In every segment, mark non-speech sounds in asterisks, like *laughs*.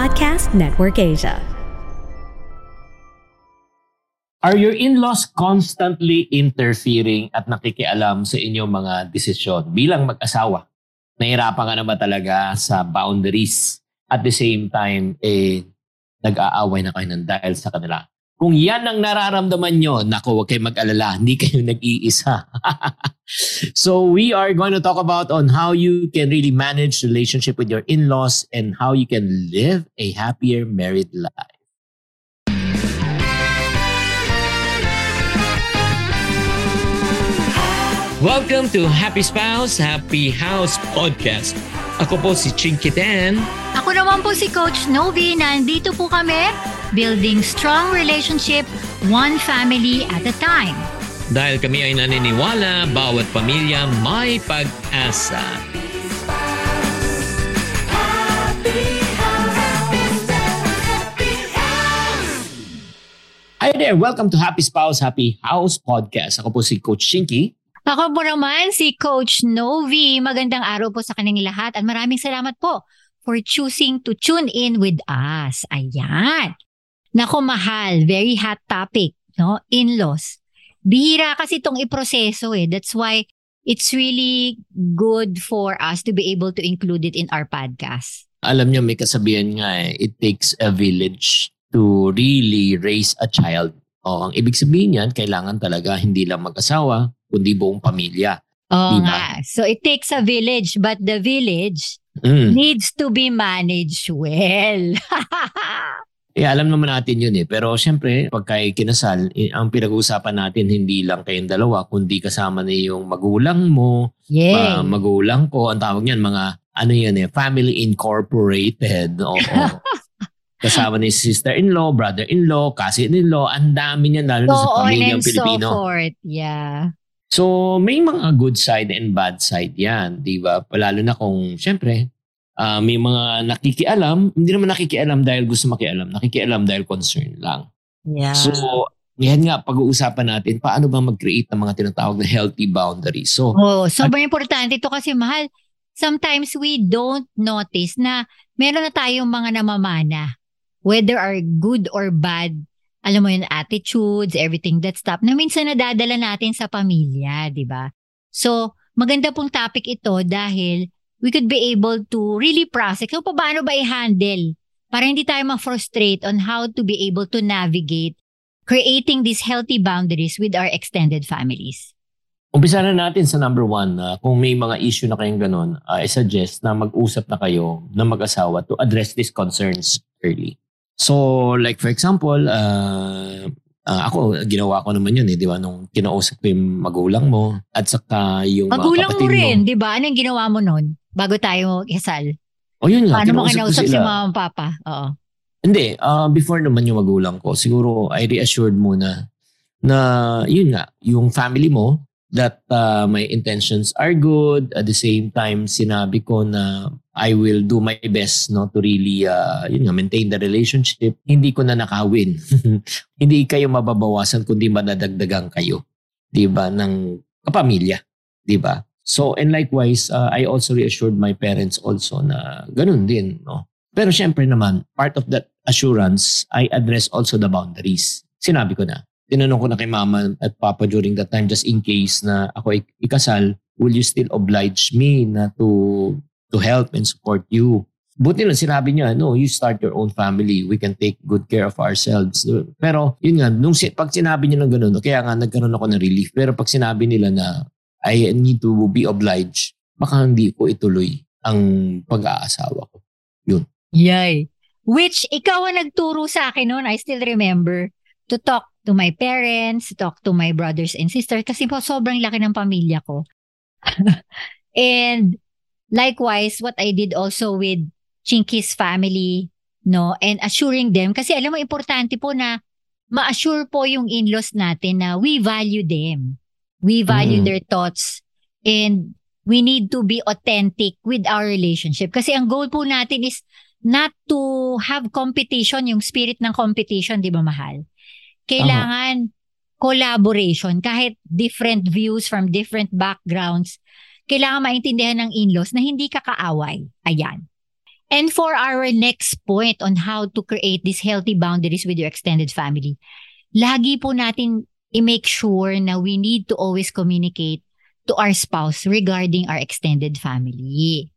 Podcast Network Asia. Are your in-laws constantly interfering at nakikialam sa inyong mga desisyon bilang mag-asawa? Nahirapan ka na ba talaga sa boundaries? At the same time, eh, nag-aaway na kayo dahil sa kanila. Kung yan ang nararamdaman nyo, naku, huwag kayo mag-alala, hindi kayo *laughs* nag-iisa. so we are going to talk about on how you can really manage relationship with your in-laws and how you can live a happier married life. Welcome to Happy Spouse, Happy House Podcast. Ako po si Chinky Tan. Ako naman po si Coach Novi. Nandito po kami, building strong relationship, one family at a time. Dahil kami ay naniniwala, bawat pamilya may pag-asa. Hi there! Welcome to Happy Spouse, Happy House Podcast. Ako po si Coach Chinky. Ako po naman si Coach Novi. Magandang araw po sa kaning lahat at maraming salamat po for choosing to tune in with us. Ayan. Nako mahal, very hot topic, no? In-laws. Bihira kasi itong iproseso eh. That's why it's really good for us to be able to include it in our podcast. Alam niyo, may kasabihan nga eh, it takes a village to really raise a child. O, ang ibig sabihin niyan, kailangan talaga hindi lang mag-asawa, kundi buong pamilya. Oo Diba? nga. So it takes a village, but the village Mm. needs to be managed well. *laughs* Eh, alam naman natin yun eh. Pero syempre, pag kayo kinasal, eh, ang pinag-uusapan natin hindi lang kayong dalawa, kundi kasama na yung magulang mo, Yay. mga magulang ko, ang tawag niyan, mga ano yan eh, family incorporated. Oo. *laughs* kasama ni sister-in-law, brother-in-law, cousin-in-law, ang dami niyan lalo na sa so on pamilyang and so Pilipino. forth. Yeah. So, may mga good side and bad side yan, di ba? Lalo na kung, syempre, ah, may mga nakikialam, hindi naman nakikialam dahil gusto makialam, nakikialam dahil concern lang. Yeah. So, yan nga, pag-uusapan natin, paano ba mag-create ng mga tinatawag na healthy boundaries. So, oh, sobrang importante ito kasi mahal. Sometimes we don't notice na meron na tayong mga namamana. Whether are good or bad, alam mo yun, attitudes, everything that stuff, na minsan nadadala natin sa pamilya, di ba? So, maganda pong topic ito dahil we could be able to really process kung paano ba i-handle para hindi tayo ma-frustrate on how to be able to navigate creating these healthy boundaries with our extended families. umpisa na natin sa number one. na kung may mga issue na kayong ganun, ah, I suggest na mag-usap na kayo na mag-asawa to address these concerns early. So, like for example, ah, ah, ako, ginawa ko naman yun eh, di ba? Nung kinausap ko yung magulang mo at saka yung mga Magulang mo kapatid rin, di ba? Anong ginawa mo nun bago tayo ikasal? O yun nga, Paano mo kinausap si mama and papa? Oo. Hindi, ah, before naman yung magulang ko, siguro I reassured muna na yun nga, yung family mo, that ah, my intentions are good. At the same time, sinabi ko na I will do my best no to really ah, yun nga, maintain the relationship. Hindi ko na nakawin. *laughs* Hindi kayo mababawasan kundi madadagdagan kayo. 'Di ba ng kapamilya, 'di ba? So and likewise, ah, I also reassured my parents also na ganun din, no. Pero syempre naman, part of that assurance, I address also the boundaries. Sinabi ko na. Tinanong ko na kay mama at papa during that time just in case na ako ik- ikasal, will you still oblige me na to to help and support you? Buti lang sinabi niya, no, you start your own family. We can take good care of ourselves. Pero yun nga, nung pag sinabi niya ng ganun, kaya nga nagkaroon ako ng relief. Pero pag sinabi nila na I need to be obliged, baka hindi ko ituloy ang pag-aasawa ko. Yay. Which, ikaw ang nagturo sa akin noon, I still remember, to talk to my parents, to talk to my brothers and sisters, kasi po sobrang laki ng pamilya ko. *laughs* and likewise, what I did also with Chinky's family, no, and assuring them, kasi alam mo, importante po na ma-assure po yung in-laws natin na we value them. We value Mm. their thoughts and we need to be authentic with our relationship. Kasi ang goal po natin is not to have competition, yung spirit ng competition, di ba mahal? Kailangan collaboration, kahit different views from different backgrounds, kailangan maintindihan ng in-laws na hindi ka kaaway. Ayan. And for our next point on how to create these healthy boundaries with your extended family, lagi po natin i-make sure na we need to always communicate to our spouse regarding our extended family.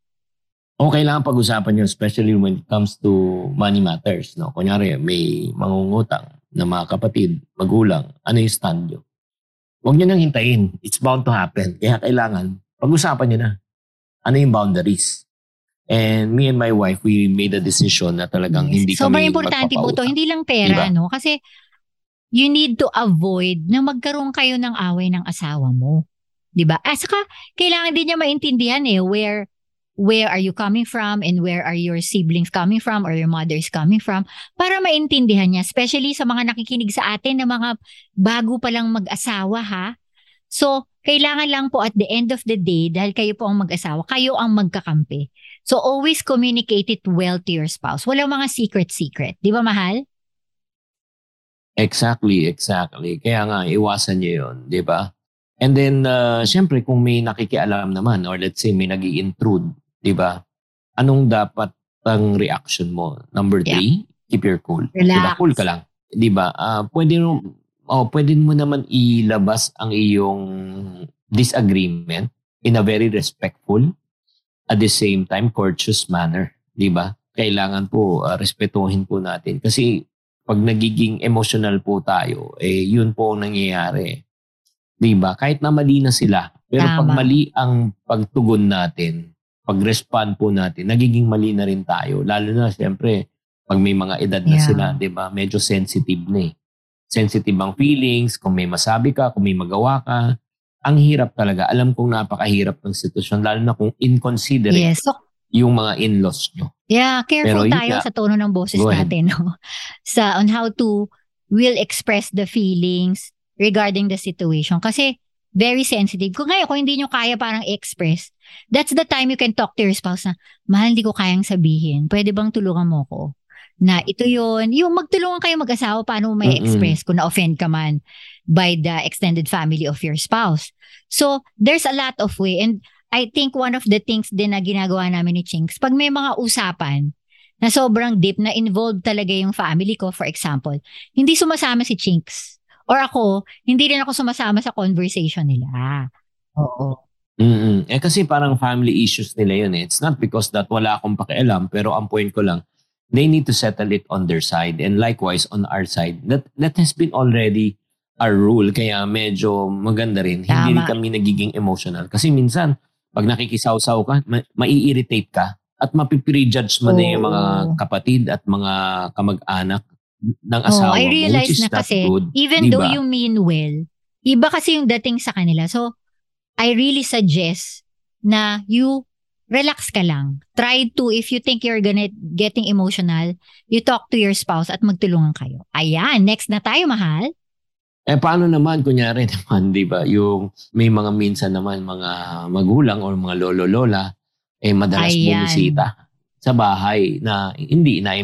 O kailangan pag-usapan nyo, especially when it comes to money matters. No? Kunyari, may mangungutang na mga kapatid, magulang, ano yung stand nyo? Huwag nyo nang hintayin. It's bound to happen. Kaya kailangan, pag-usapan nyo na. Ano yung boundaries? And me and my wife, we made a decision na talagang hindi Sobrang kami importante po to. Hindi lang pera, Diba? no? Kasi you need to avoid na magkaroon kayo ng away ng asawa mo. 'Di ba? Ah, saka kailangan din niya maintindihan eh where where are you coming from and where are your siblings coming from or your mother is coming from para maintindihan niya especially sa mga nakikinig sa atin na mga bago pa lang mag-asawa ha. So, kailangan lang po at the end of the day dahil kayo po ang mag-asawa, kayo ang magkakampi. So always communicate it well to your spouse. Walang mga secret-secret. Di ba, mahal? Exactly, exactly. Kaya nga, iwasan nyo yun, di ba? And then, uh, syempre, kung may nakikialam naman or let's say may nag intrude di ba? Anong dapat ang reaction mo? Number Yeah. three, keep your cool. Relax. Cool ka lang. Di ba? Ah, pwede, oh, pwede mo naman ilabas ang iyong disagreement in a very respectful, at the same time, courteous manner. Di ba? Kailangan po, ah, respetuhin po natin. Kasi pag nagiging emotional po tayo, eh yun po ang nangyayari. 'Di ba? Kahit na mali na sila, pero pag Tama. mali ang pagtugon natin, pag-respond po natin, nagiging mali na rin tayo. Lalo na siyempre, pag may mga edad na Yeah. sila, 'di ba? Medyo sensitive na eh. Sensitive ang feelings, kung may masabi ka, kung may magawa ka. Ang hirap talaga. Alam kong napakahirap ng sitwasyon, lalo na kung inconsiderate Yes. So, yung mga in-laws nyo. yeah, careful Pero tayo nga. sa tono ng boses natin. *laughs* No? sa on how to will express the feelings regarding the situation. Kasi very sensitive. Kung ngayon, kung hindi nyo kaya parang express, that's the time you can talk to your spouse na, mahal, hindi ko kayang sabihin. Pwede bang tulungan mo ko? Na ito yon yung magtulungan kayo mag-asawa, paano mo may express kung na-offend ka man by the extended family of your spouse. So, there's a lot of way. And I think one of the things din na ginagawa namin ni Chinks, pag may mga usapan na sobrang deep na involved talaga yung family ko, for example, hindi sumasama si Chinks. Or ako, hindi rin ako sumasama sa conversation nila. Oo. mm Eh kasi parang family issues nila yun eh. It's not because that wala akong pakialam, pero ang point ko lang, they need to settle it on their side. And likewise, on our side, that, that has been already our rule. Kaya medyo maganda rin. Hindi Tama. rin kami nagiging emotional. Kasi minsan, pag nakikisaw-saw ka, ma- mai-irritate ka at mapiprejudge mo na yung mga kapatid at mga kamag-anak ng Oh, asawa I mo, realize which is na kasi, good. even Diba? though you mean well, iba kasi yung dating sa kanila. So, I really suggest na you relax ka lang. Try to, if you think you're gonna getting emotional, you talk to your spouse at magtulungan kayo. Ayan, next na tayo, mahal. Eh paano naman, kunyari naman, di ba, yung may mga minsan naman mga magulang o mga lolo-lola, eh madalas Ayan. bumisita sa bahay na hindi na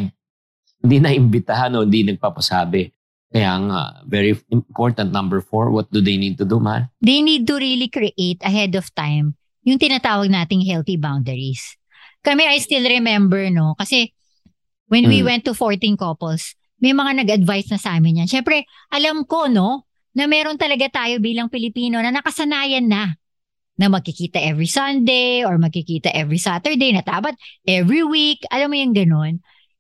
hindi na imbitahan o hindi nagpapasabi. Kaya nga, very important, number four, what do they need to do, man? They need to really create ahead of time yung tinatawag nating healthy boundaries. Kami, I still remember, no? Kasi when we Mm. went to 14 couples, may mga nag-advise na sa amin yan. Siyempre, alam ko, no, na meron talaga tayo bilang Pilipino na nakasanayan na na magkikita every Sunday or magkikita every Saturday na dapat every week. Alam mo yung ganun.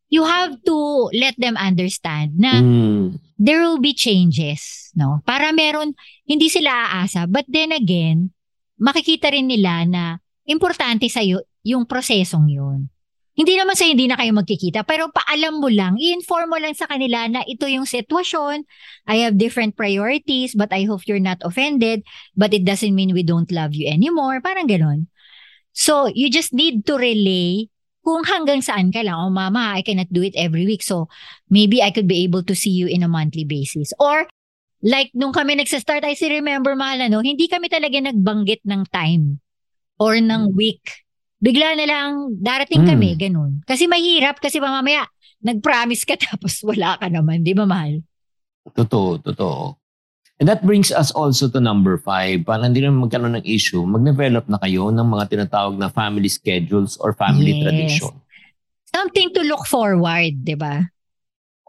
You have to let them understand na Mm, there will be changes, no? Para meron, hindi sila aasa. But then again, makikita rin nila na importante sa'yo yung prosesong yun. Hindi naman sa hindi na kayo magkikita, pero paalam mo lang, i-inform mo lang sa kanila na ito yung sitwasyon, I have different priorities, but I hope you're not offended, but it doesn't mean we don't love you anymore, parang ganon. So, you just need to relay kung hanggang saan ka lang, oh mama, I cannot do it every week, so maybe I could be able to see you in a monthly basis. Or, like, nung kami nagsa-start, I still remember, mahal, ano, hindi kami talaga nagbanggit ng time or ng week. Bigla na lang, darating Mm. kami, ganun. Kasi mahirap, kasi mamaya, nag-promise ka *laughs* tapos wala ka naman, di ba, mahal? totoo, totoo. And that brings us also to number five. Para hindi naman magkaroon ng issue, mag-develop na kayo ng mga tinatawag na family schedules or family Yes. tradition. something to look forward, di ba?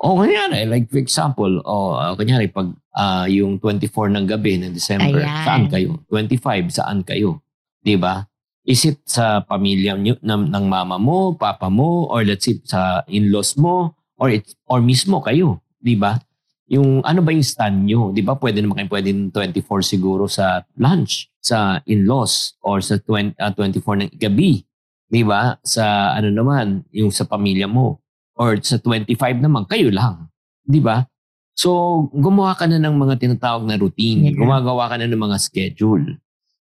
O kunyari, like for example, o uh, kunyari pag uh, yung 24 ng gabi ng December, Ayan. saan kayo? 25, saan kayo? 'Di ba? Is it sa pamilya nyo, ng, ng mama mo, papa mo, or let's say sa in-laws mo, or it, or mismo kayo, 'di ba? Yung ano ba yung stand nyo? 'Di ba? Pwede naman kayo pwede 24 siguro sa lunch, sa in-laws, or sa 20, uh, 24 ng gabi. 'Di ba? Sa ano naman, yung sa pamilya mo or sa 25 naman, kayo lang. Di ba? So, gumawa ka na ng mga tinatawag na routine. Yeah. Gumagawa ka na ng mga schedule.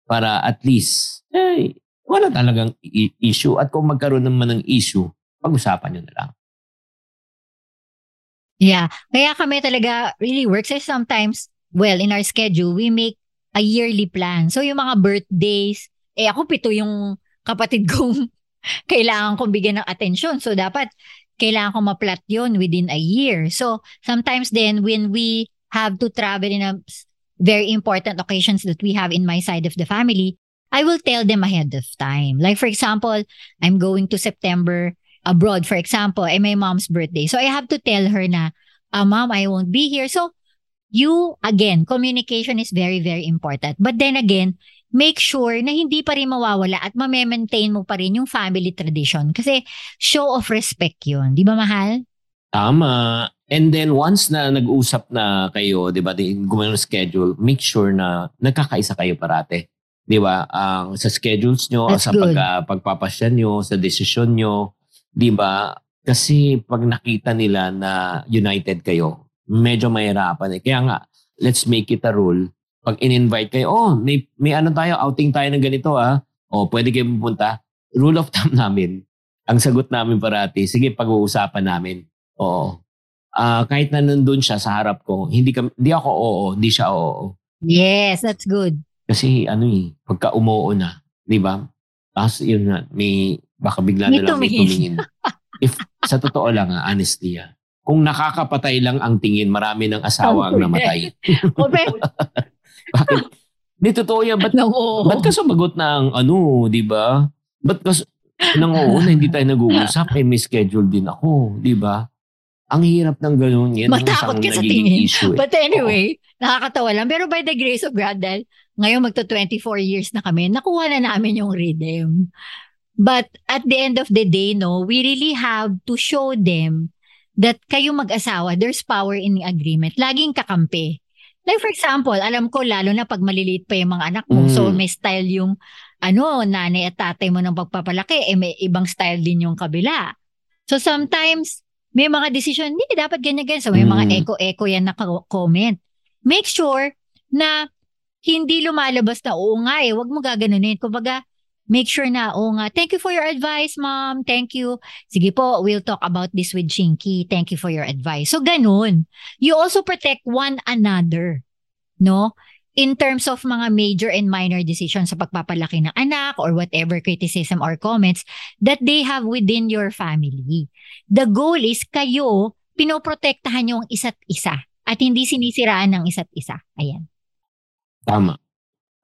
Para at least, eh, wala talagang i- issue. At kung magkaroon naman ng issue, pag-usapan nyo na lang. Yeah. Kaya kami talaga really works. Eh, sometimes, well, in our schedule, we make a yearly plan. So, yung mga birthdays, eh ako pito yung kapatid *laughs* kong kailangan kong bigyan ng atensyon. So, dapat kailangan ko ma-plot yun within a year. So, sometimes then when we have to travel in a very important occasions that we have in my side of the family, I will tell them ahead of time. Like for example, I'm going to September abroad, for example, ay my mom's birthday. So I have to tell her na, ah, mom, I won't be here. So you, again, communication is very, very important. But then again, make sure na hindi pa rin mawawala at ma-maintain mo pa rin yung family tradition. Kasi show of respect yun. Di ba, mahal? Tama. And then once na nag-usap na kayo, 'di ba, di- gumawa ng schedule, make sure na nagkakaisa kayo parate. 'Di ba? Ang sa schedules nyo, That's sa pag, good. ah, pagpapasya nyo, sa desisyon nyo, 'di ba? Kasi pag nakita nila na united kayo, medyo mahirapan eh. Kaya nga, let's make it a rule. Pag in-invite kayo, oh, may, may ano tayo, outing tayo ng ganito ah. Oh, pwede kayo pupunta. Rule of thumb namin, ang sagot namin parati, sige, pag-uusapan namin. Oo. Ah, kahit na nandun siya sa harap ko, hindi ka, hindi ako oo, hindi siya oo. Yes, that's good. Kasi ano eh, pagka umuo na, di ba? Tapos yun nga, may, baka bigla na lang may tumingin. tumingin. If, sa totoo lang ah, honestly ah, kung nakakapatay lang ang tingin, marami ng asawa ang namatay. O, pero, *laughs* Bakit? Hindi totoo yan. Ba't, no, oo. ba't ka sumagot ng ano, di ba? Ba't ka nang oo na hindi tayo nag-uusap, eh may schedule din ako, di ba? Ang hirap ng ganun. Yan Matakot ka sa tingin. issue. Eh. But anyway, nakakatawa lang. Pero by the grace of God, dahil ngayon magto 24 years na kami, nakuha na namin yung rhythm. But at the end of the day, no, we really have to show them that kayo mag-asawa, there's power in the agreement. Laging kakampi. Like for example, alam ko lalo na pag maliliit pa yung mga anak mo, Mm. so may style yung ano, nanay at tatay mo ng pagpapalaki, eh may ibang style din yung kabila. So sometimes, may mga decision, hindi dapat ganyan-ganyan. So may mga Mm. echo-echo yan na comment. Make sure na hindi lumalabas na, oo nga eh, wag mo gaganunin. Kumbaga, make sure na, oo nga, thank you for your advice, mom. Thank you. Sige po, we'll talk about this with Chinky. Thank you for your advice. So, ganun. You also protect one another. No? In terms of mga major and minor decisions sa pagpapalaki ng anak or whatever criticism or comments that they have within your family. The goal is kayo, pinoprotektahan yung isa't isa at hindi sinisiraan ng isa't isa. Ayan. Tama.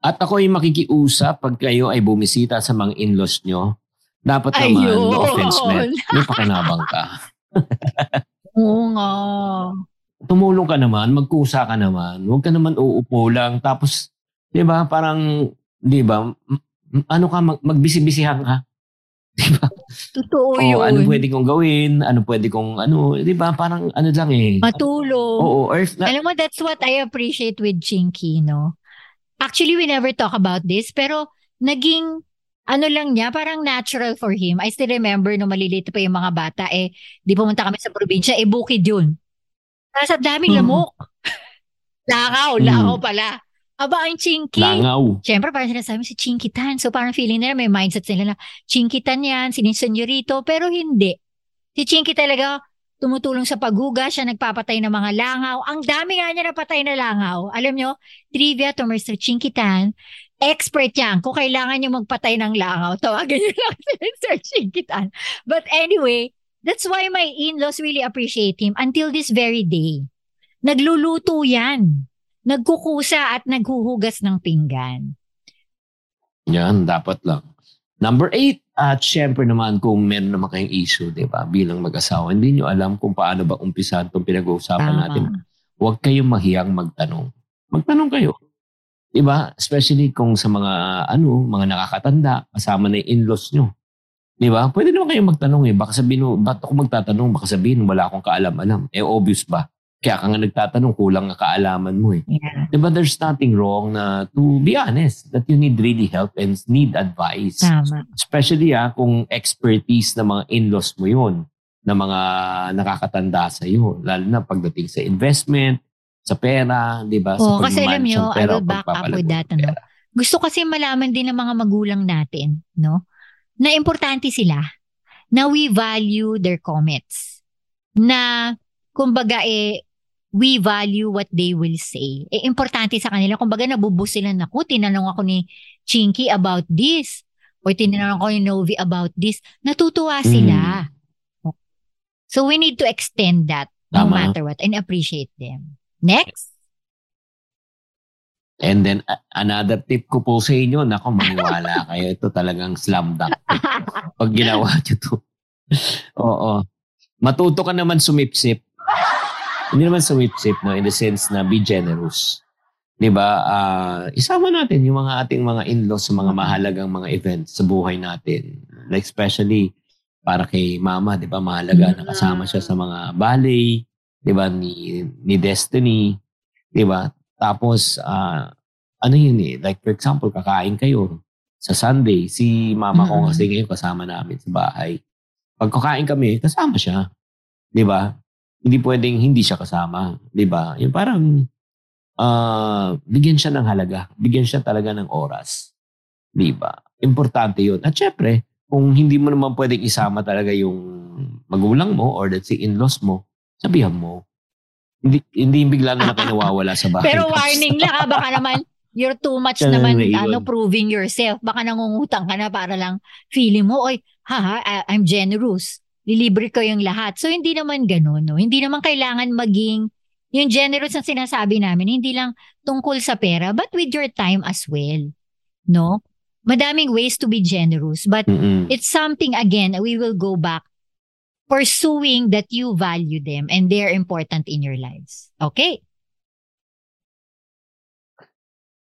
At ako ay makikiusap pag kayo ay bumisita sa mga in-laws nyo. Dapat naman, Ayun. no offense *laughs* man, may pakinabang ka. *laughs* Oo nga. Tumulong ka naman, magkusa ka naman. Huwag ka naman uupo lang. Tapos, di ba, parang, di ba, ano ka, mag- magbisi-bisihan ka. *laughs* Di ba? Totoo O, yun. ano pwede kong gawin? Ano pwede kong, ano, di ba, parang, ano lang eh. Matulong. Oo, or na, Alam mo, that's what I appreciate with Chinky, no? Actually, we never talk about this, pero naging, ano lang niya, parang natural for him. I still remember no maliliit pa yung mga bata, eh, di pumunta kami sa probinsya, eh, bukid yun. Ang daming Mhm. lamok. *laughs* Langaw, Mhm. langaw pala. Aba, ang Chinky. langaw. Siyempre, parang sinasabi si Chinky Tan. So, parang feeling nila, may mindset sila na, Chinky Tan yan, sinisenyorito, pero hindi. Si Chinky talaga, tumutulong sa paghuga, siya nagpapatay ng mga langaw. Ang dami nga niya napatay na langaw. Alam nyo, trivia to Mr. Chinky Tan, expert yan. Kung kailangan nyo magpatay ng langaw, tawagan nyo lang *laughs* si Mr. Chinky Tan. But anyway, that's why my in-laws really appreciate him until this very day. Nagluluto yan. Nagkukusa at naghuhugas ng pinggan. Yan, dapat lang. Number eight, at syempre naman kung meron naman kayong issue, di ba, bilang mag-asawa, hindi nyo alam kung paano ba umpisan itong pinag-uusapan Tama. natin. Huwag kayong mahiyang magtanong. Magtanong kayo. Di ba? Especially kung sa mga, ano, mga nakakatanda, kasama na yung in-laws nyo. Di ba? Pwede naman kayong magtanong eh. Baka sabihin, ba't ako magtatanong? Baka sabihin, wala akong kaalam-alam. Eh, obvious ba? Kaya ka nga nagtatanong, kulang nga kaalaman mo eh. Yeah. Diba there's nothing wrong na to be honest that you need really help and need advice. Tama. Especially ah, kung expertise ng mga in-laws mo yun, na mga nakakatanda sa iyo, lalo na pagdating sa investment, sa pera, di ba? Oo, sa kasi alam nyo, I will o back up with that, ano? Gusto kasi malaman din ng mga magulang natin, no? Na importante sila. Na we value their comments. Na, kumbaga eh, we value what they will say. Eh, importante sa kanila. Kumbaga, nabubus sila, naku, tinanong ako ni Chinky about this. Or tinanong ko ni Novi about this. Natutuwa sila. So, we need to extend that no Tama. matter what and appreciate them. Next. And then, a- another tip ko po sa inyo, nako, maniwala *laughs* kayo. Ito talagang slam dunk. Pag ginawa nyo to. *laughs* Oo. Matuto ka naman sumipsip. Hindi naman sumipsip, no? In the sense na be generous. Di ba? Ah, isama natin yung mga ating mga in-laws sa mga mahalagang mga events sa buhay natin. Like especially para kay mama, di ba? Mahalaga na kasama siya sa mga ballet, di ba? Ni, ni Destiny, di ba? Tapos, ah, ano yun eh? Like for example, kakain kayo sa Sunday. Si mama ko Mm-mm. kasi ngayon kasama namin sa bahay. Pag kakain kami, kasama siya. Di ba? Hindi pwedeng hindi siya kasama. Di ba? Yung parang ah bigyan siya ng halaga. Bigyan siya talaga ng oras. Di ba? Importante yun. At syempre, kung hindi mo naman pwedeng isama talaga yung magulang mo or let's say in-laws mo, sabihan mo. Hindi, hindi yung bigla na lang nawawala sa bahay. Pero *laughs* warning lang ha, baka naman you're too much na naman naiwan. ano proving yourself. Baka nangungutang ka na para lang feeling mo, oy, ha, I- I'm generous. Lilibre ko yung lahat. So hindi naman ganun, no? Hindi naman kailangan maging yung generous na sinasabi namin, hindi lang tungkol sa pera, but with your time as well. No? Madaming ways to be generous, but Mm-mm. it's something again we will go back pursuing that you value them and they're important in your lives. Okay?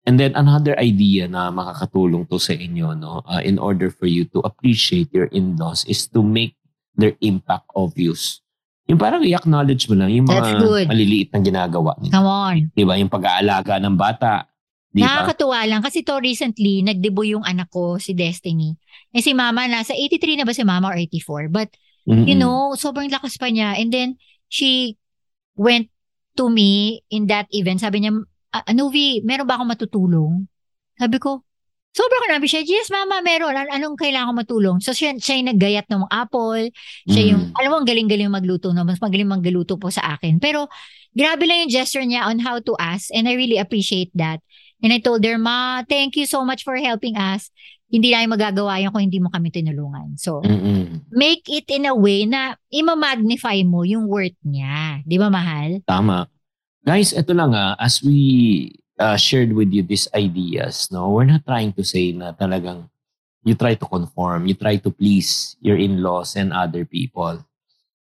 And then another idea na makakatulong to sa inyo no uh, in order for you to appreciate your in-laws is to make their impact obvious. Yung parang i-acknowledge mo lang yung mga maliliit na ginagawa nila. Come on. 'Di ba? Yung pag-aalaga ng bata, 'di ba? Nakakatuwa lang kasi to recently nagdebo yung anak ko si Destiny. Eh si Mama nasa 83 na ba si Mama or 84? But Mm-mm. you know, sobrang lakas pa niya and then she went to me in that event. Sabi niya, "Ah, Novi, meron ba akong matutulong? Sabi ko, Sobra ko nabi siya, yes mama, meron. An- anong kailangan ko matulong? So siya, siya yung naggayat ng apple. Siya yung, Mm. alam mo, ang galing-galing magluto na. Mas magaling magluto po sa akin. Pero, grabe lang yung gesture niya on how to ask. And I really appreciate that. And I told her, Ma, thank you so much for helping us. Hindi namin magagawa yan kung hindi mo kami tinulungan. So, Mm-mm. make it in a way na ima-magnify mo yung worth niya. Di ba, mahal? Tama. Guys, ito lang ah, as we uh, shared with you these ideas, no, we're not trying to say na talagang you try to conform, you try to please your in-laws and other people.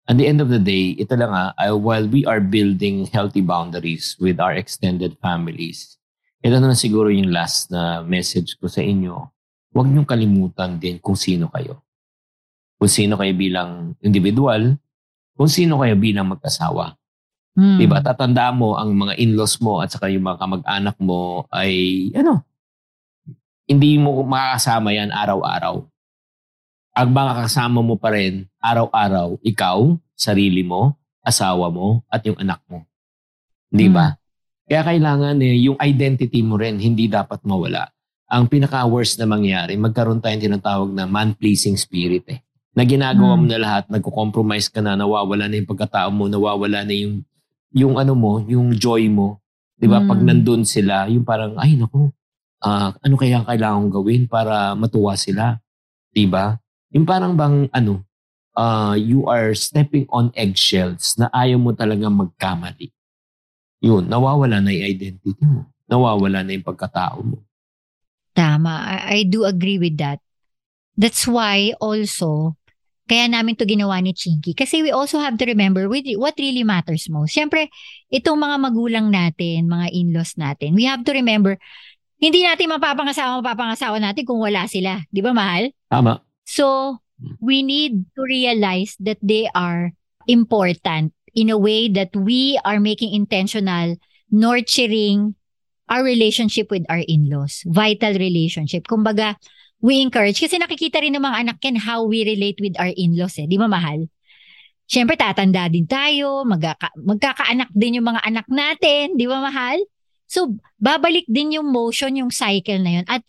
At the end of the day, ito lang ah, uh, while we are building healthy boundaries with our extended families, ito na siguro yung last na message ko sa inyo. Huwag niyong kalimutan din kung sino kayo. Kung sino kayo bilang individual, kung sino kayo bilang mag-asawa. Hmm. Diba? Tatandaan mo ang mga in-laws mo at saka yung mga kamag-anak mo ay, ano, hindi mo makakasama yan araw-araw. Ang makakasama mo pa rin araw-araw, ikaw, sarili mo, asawa mo, at yung anak mo. Di ba? Kaya kailangan eh, yung identity mo rin, hindi dapat mawala. Ang pinaka-worst na mangyari, magkaroon tayong tinatawag na man-pleasing spirit eh. Na ginagawa mo Hmm. na lahat, nagko-compromise ka na, nawawala na yung pagkatao mo, nawawala na yung yung ano mo, yung joy mo. 'Di ba? Pag Mm. nandun sila, yung parang ay nako, ah, ano kaya ang kailangan gawin para matuwa sila? 'Di ba? Yung parang bang ano, ah, you are stepping on eggshells na ayaw mo talaga magkamali. Yun, nawawala na yung identity mo. Nawawala na yung pagkatao mo. Tama. I, I do agree with that. That's why also, kaya namin to ginawa ni Chinky. Kasi we also have to remember with what really matters most. Siyempre, itong mga magulang natin, mga in-laws natin, we have to remember, hindi natin mapapangasawa, mapapangasawa natin kung wala sila. Di ba, mahal? Tama. So, we need to realize that they are important in a way that we are making intentional nurturing our relationship with our in-laws. Vital relationship. Kumbaga, we encourage. Kasi nakikita rin ng mga anak yan how we relate with our in-laws eh. Di ba mahal? Siyempre, tatanda din tayo. Magkaka- magkakaanak din yung mga anak natin. Di ba mahal? So, babalik din yung motion, yung cycle na yun. At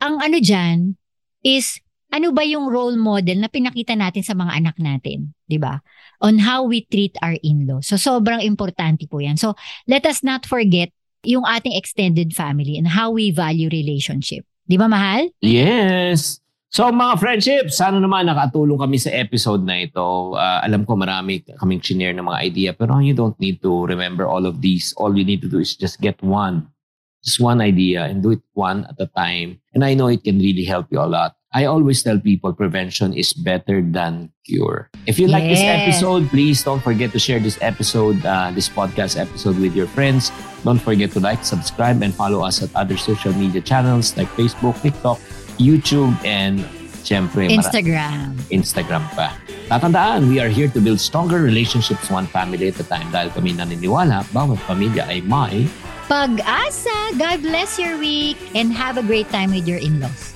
ang ano dyan is ano ba yung role model na pinakita natin sa mga anak natin, 'di ba? On how we treat our in-law. So sobrang importante po 'yan. So let us not forget yung ating extended family and how we value relationship. 'Di ba, mahal? Yes! So mga friendship, sana naman nakatulong kami sa episode na ito. Uh, alam ko marami kaming shinare ng mga idea pero you don't need to remember all of these. All you need to do is just get one. Just one idea and do it one at a time. And I know it can really help you a lot. I always tell people prevention is better than cure. If you like this episode, please don't forget to share this episode, uh, this podcast episode with your friends. Don't forget to like, subscribe, and follow us at other social media channels like Facebook, TikTok, YouTube, and syempre, mara- Instagram. Instagram pa. Tatandaan, we are here to build stronger relationships one family at a time dahil kami naniniwala bawat pamilya ay may Pag-asa. God bless your week and have a great time with your in-laws.